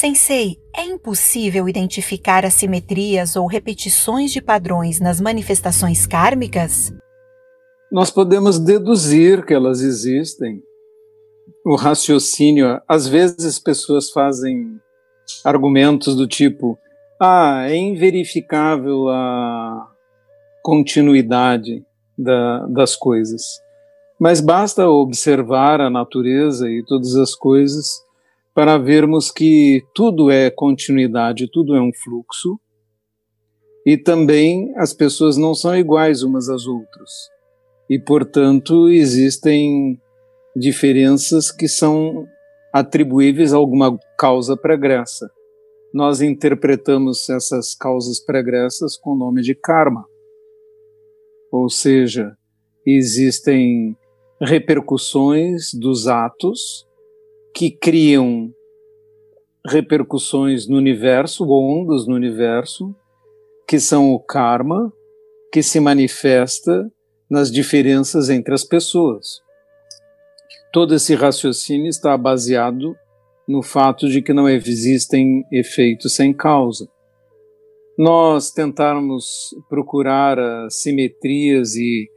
Sensei, é impossível identificar assimetrias ou repetições de padrões nas manifestações kármicas? Nós podemos deduzir que elas existem. O raciocínio, às vezes pessoas fazem argumentos do tipo: ah, é inverificável a continuidade da, das coisas. Mas basta observar a natureza e todas as coisas para vermos que tudo é continuidade, tudo é um fluxo, e também as pessoas não são iguais umas às outras. E, portanto, existem diferenças que são atribuíveis a alguma causa pregressa nós interpretamos essas causas pregressas com o nome de karma. Ou seja, existem repercussões dos atos que criam repercussões no universo, ondas no universo, que são o karma, que se manifesta nas diferenças entre as pessoas. Todo esse raciocínio está baseado no fato de que não existem efeitos sem causa. Nós tentarmos procurar simetrias e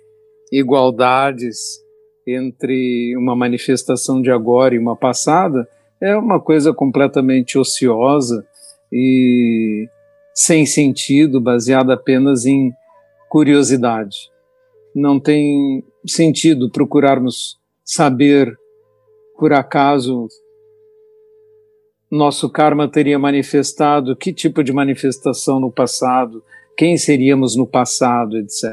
igualdades entre uma manifestação de agora e uma passada é uma coisa completamente ociosa e sem sentido, baseada apenas em curiosidade. Não tem sentido procurarmos saber, por acaso, nosso karma teria manifestado, que tipo de manifestação no passado, quem seríamos no passado, etc.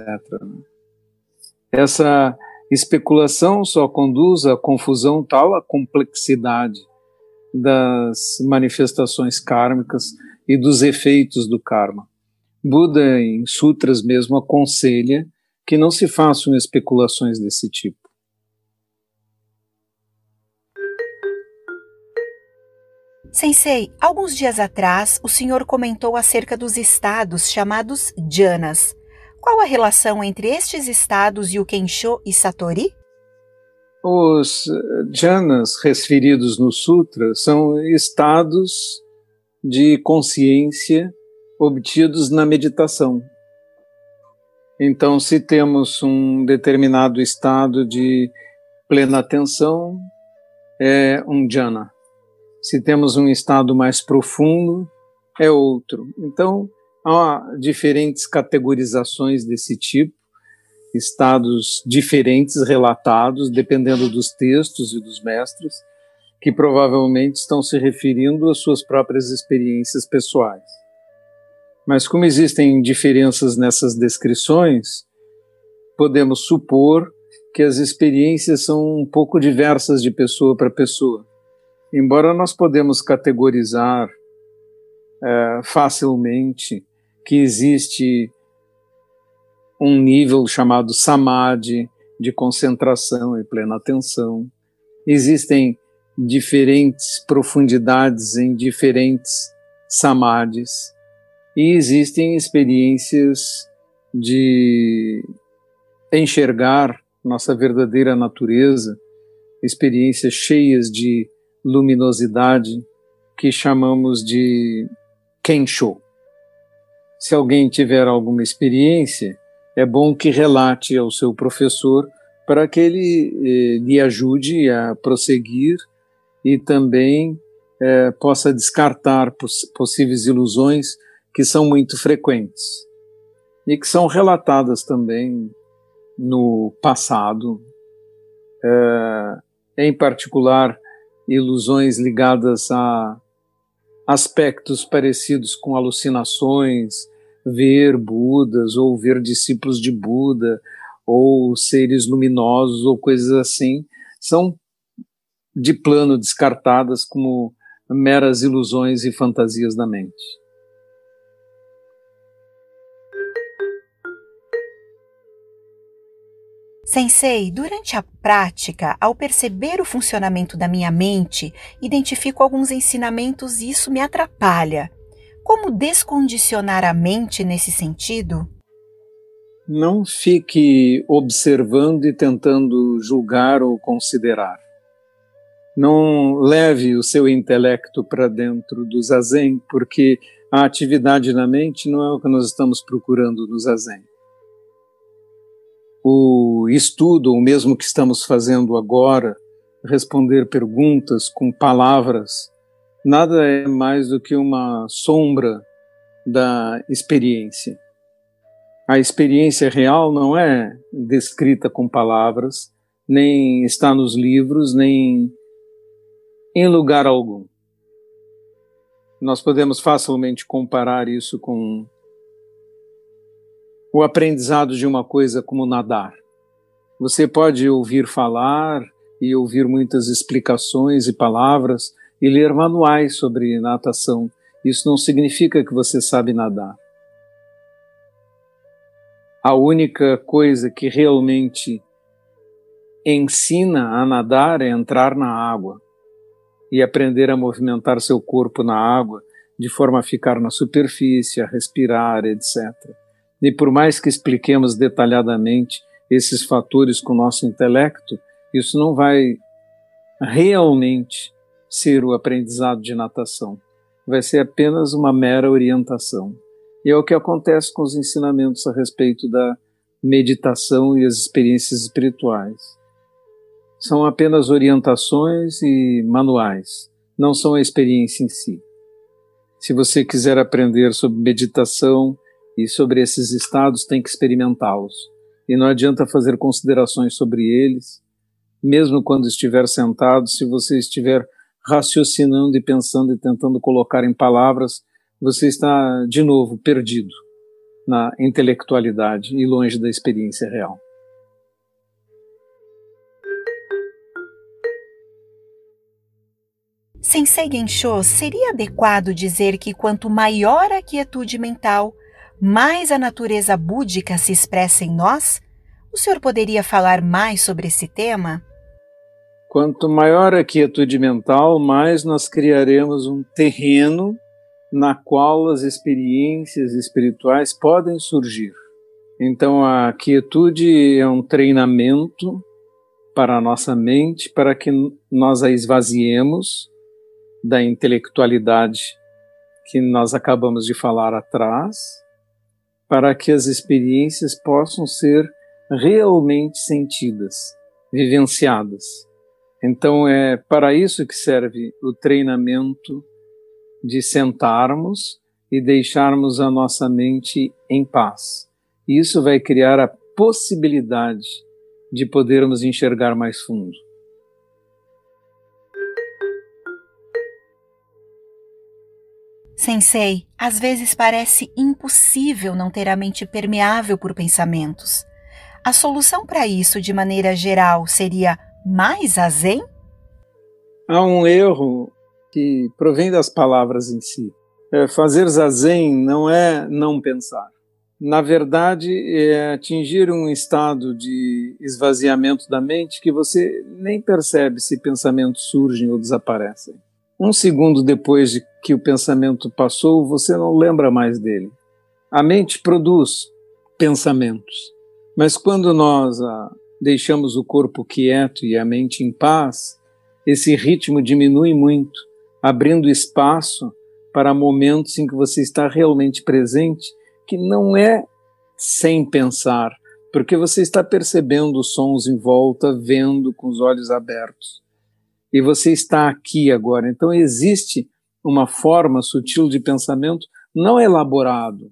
Essa especulação só conduz à confusão tal, à complexidade das manifestações kármicas e dos efeitos do karma. Buda, em sutras mesmo, aconselha que não se façam especulações desse tipo. Sensei, alguns dias atrás o senhor comentou acerca dos estados chamados jhanas. Qual a relação entre estes estados e o Kensho e Satori? Os jhanas referidos no sutra são estados de consciência obtidos na meditação. Então, se temos um determinado estado de plena atenção, é um jhana. Se temos um estado mais profundo, é outro. Então, há diferentes categorizações desse tipo, estados diferentes relatados, dependendo dos textos e dos mestres, que provavelmente estão se referindo às suas próprias experiências pessoais. Mas, como existem diferenças nessas descrições, podemos supor que as experiências são um pouco diversas de pessoa para pessoa. Embora nós podemos categorizar é, facilmente que existe um nível chamado samadhi, de concentração e plena atenção. Existem diferentes profundidades em diferentes samadhis e existem experiências de enxergar nossa verdadeira natureza, experiências cheias de luminosidade que chamamos de Kensho. Se alguém tiver alguma experiência, é bom que relate ao seu professor para que ele eh, lhe ajude a prosseguir e também eh, possa descartar poss possíveis ilusões que são muito frequentes e que são relatadas também no passado, eh, em particular ilusões ligadas a aspectos parecidos com alucinações, ver Budas ou ver discípulos de Buda ou seres luminosos ou coisas assim, são de plano descartadas como meras ilusões e fantasias da mente. Sensei, durante a prática, ao perceber o funcionamento da minha mente, identifico alguns ensinamentos e isso me atrapalha. Como descondicionar a mente nesse sentido? Não fique observando e tentando julgar ou considerar. Não leve o seu intelecto para dentro do zazen, porque a atividade na mente não é o que nós estamos procurando no zazen. O estudo, o mesmo que estamos fazendo agora, responder perguntas com palavras, nada é mais do que uma sombra da experiência. A experiência real não é descrita com palavras, nem está nos livros, nem em lugar algum. Nós podemos facilmente comparar isso com o aprendizado de uma coisa como nadar. Você pode ouvir falar e ouvir muitas explicações e palavras e ler manuais sobre natação. Isso não significa que você sabe nadar. A única coisa que realmente ensina a nadar é entrar na água e aprender a movimentar seu corpo na água de forma a ficar na superfície, a respirar, etc. E por mais que expliquemos detalhadamente esses fatores com o nosso intelecto, isso não vai realmente ser o aprendizado de natação. Vai ser apenas uma mera orientação. E é o que acontece com os ensinamentos a respeito da meditação e as experiências espirituais são apenas orientações e manuais, não são a experiência em si. Se você quiser aprender sobre meditação e sobre esses estados, tem que experimentá-los. E não adianta fazer considerações sobre eles, mesmo quando estiver sentado, se você estiver raciocinando e pensando e tentando colocar em palavras, você está de novo perdido na intelectualidade e longe da experiência real. Sensei Gensho, seria adequado dizer que quanto maior a quietude mental, mais a natureza búdica se expressa em nós? O senhor poderia falar mais sobre esse tema? Quanto maior a quietude mental, mais nós criaremos um terreno na qual as experiências espirituais podem surgir. Então, a quietude é um treinamento para a nossa mente, para que nós a esvaziemos da intelectualidade que nós acabamos de falar atrás, para que as experiências possam ser realmente sentidas, vivenciadas. Então é para isso que serve o treinamento de sentarmos e deixarmos a nossa mente em paz. Isso vai criar a possibilidade de podermos enxergar mais fundo. Sensei, às vezes parece impossível não ter a mente permeável por pensamentos. A solução para isso, de maneira geral, seria mais a zen? Há um erro que provém das palavras em si. É, fazer zazen não é não pensar. Na verdade, é atingir um estado de esvaziamento da mente que você nem percebe se pensamentos surgem ou desaparecem. Um segundo depois de que o pensamento passou, você não lembra mais dele. A mente produz pensamentos, mas quando nós ah, deixamos o corpo quieto e a mente em paz, esse ritmo diminui muito, abrindo espaço para momentos em que você está realmente presente, que não é sem pensar, porque você está percebendo os sons em volta, vendo com os olhos abertos e você está aqui agora. Então existe uma forma sutil de pensamento não elaborado,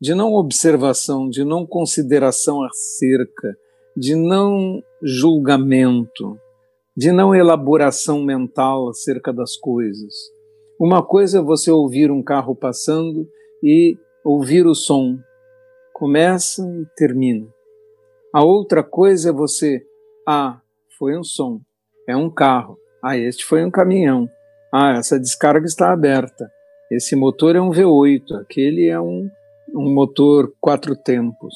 de não observação, de não consideração acerca, de não julgamento, de não elaboração mental acerca das coisas. Uma coisa é você ouvir um carro passando e ouvir o som, começa e termina. A outra coisa é você, ah, foi um som, é um carro. Ah, este foi um caminhão. Ah, essa descarga está aberta. Esse motor é um V8, aquele é um, um motor quatro tempos.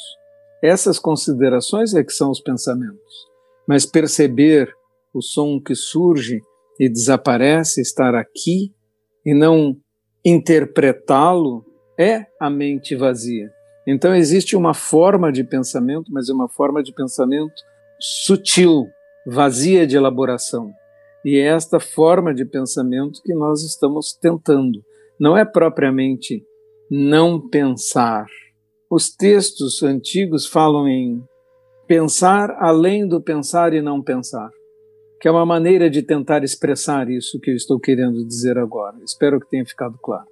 Essas considerações é que são os pensamentos. Mas perceber o som que surge e desaparece, estar aqui e não interpretá-lo, é a mente vazia. Então existe uma forma de pensamento, mas é uma forma de pensamento sutil, vazia de elaboração. E é esta forma de pensamento que nós estamos tentando. Não é propriamente não pensar. Os textos antigos falam em pensar além do pensar e não pensar, que é uma maneira de tentar expressar isso que eu estou querendo dizer agora. Espero que tenha ficado claro.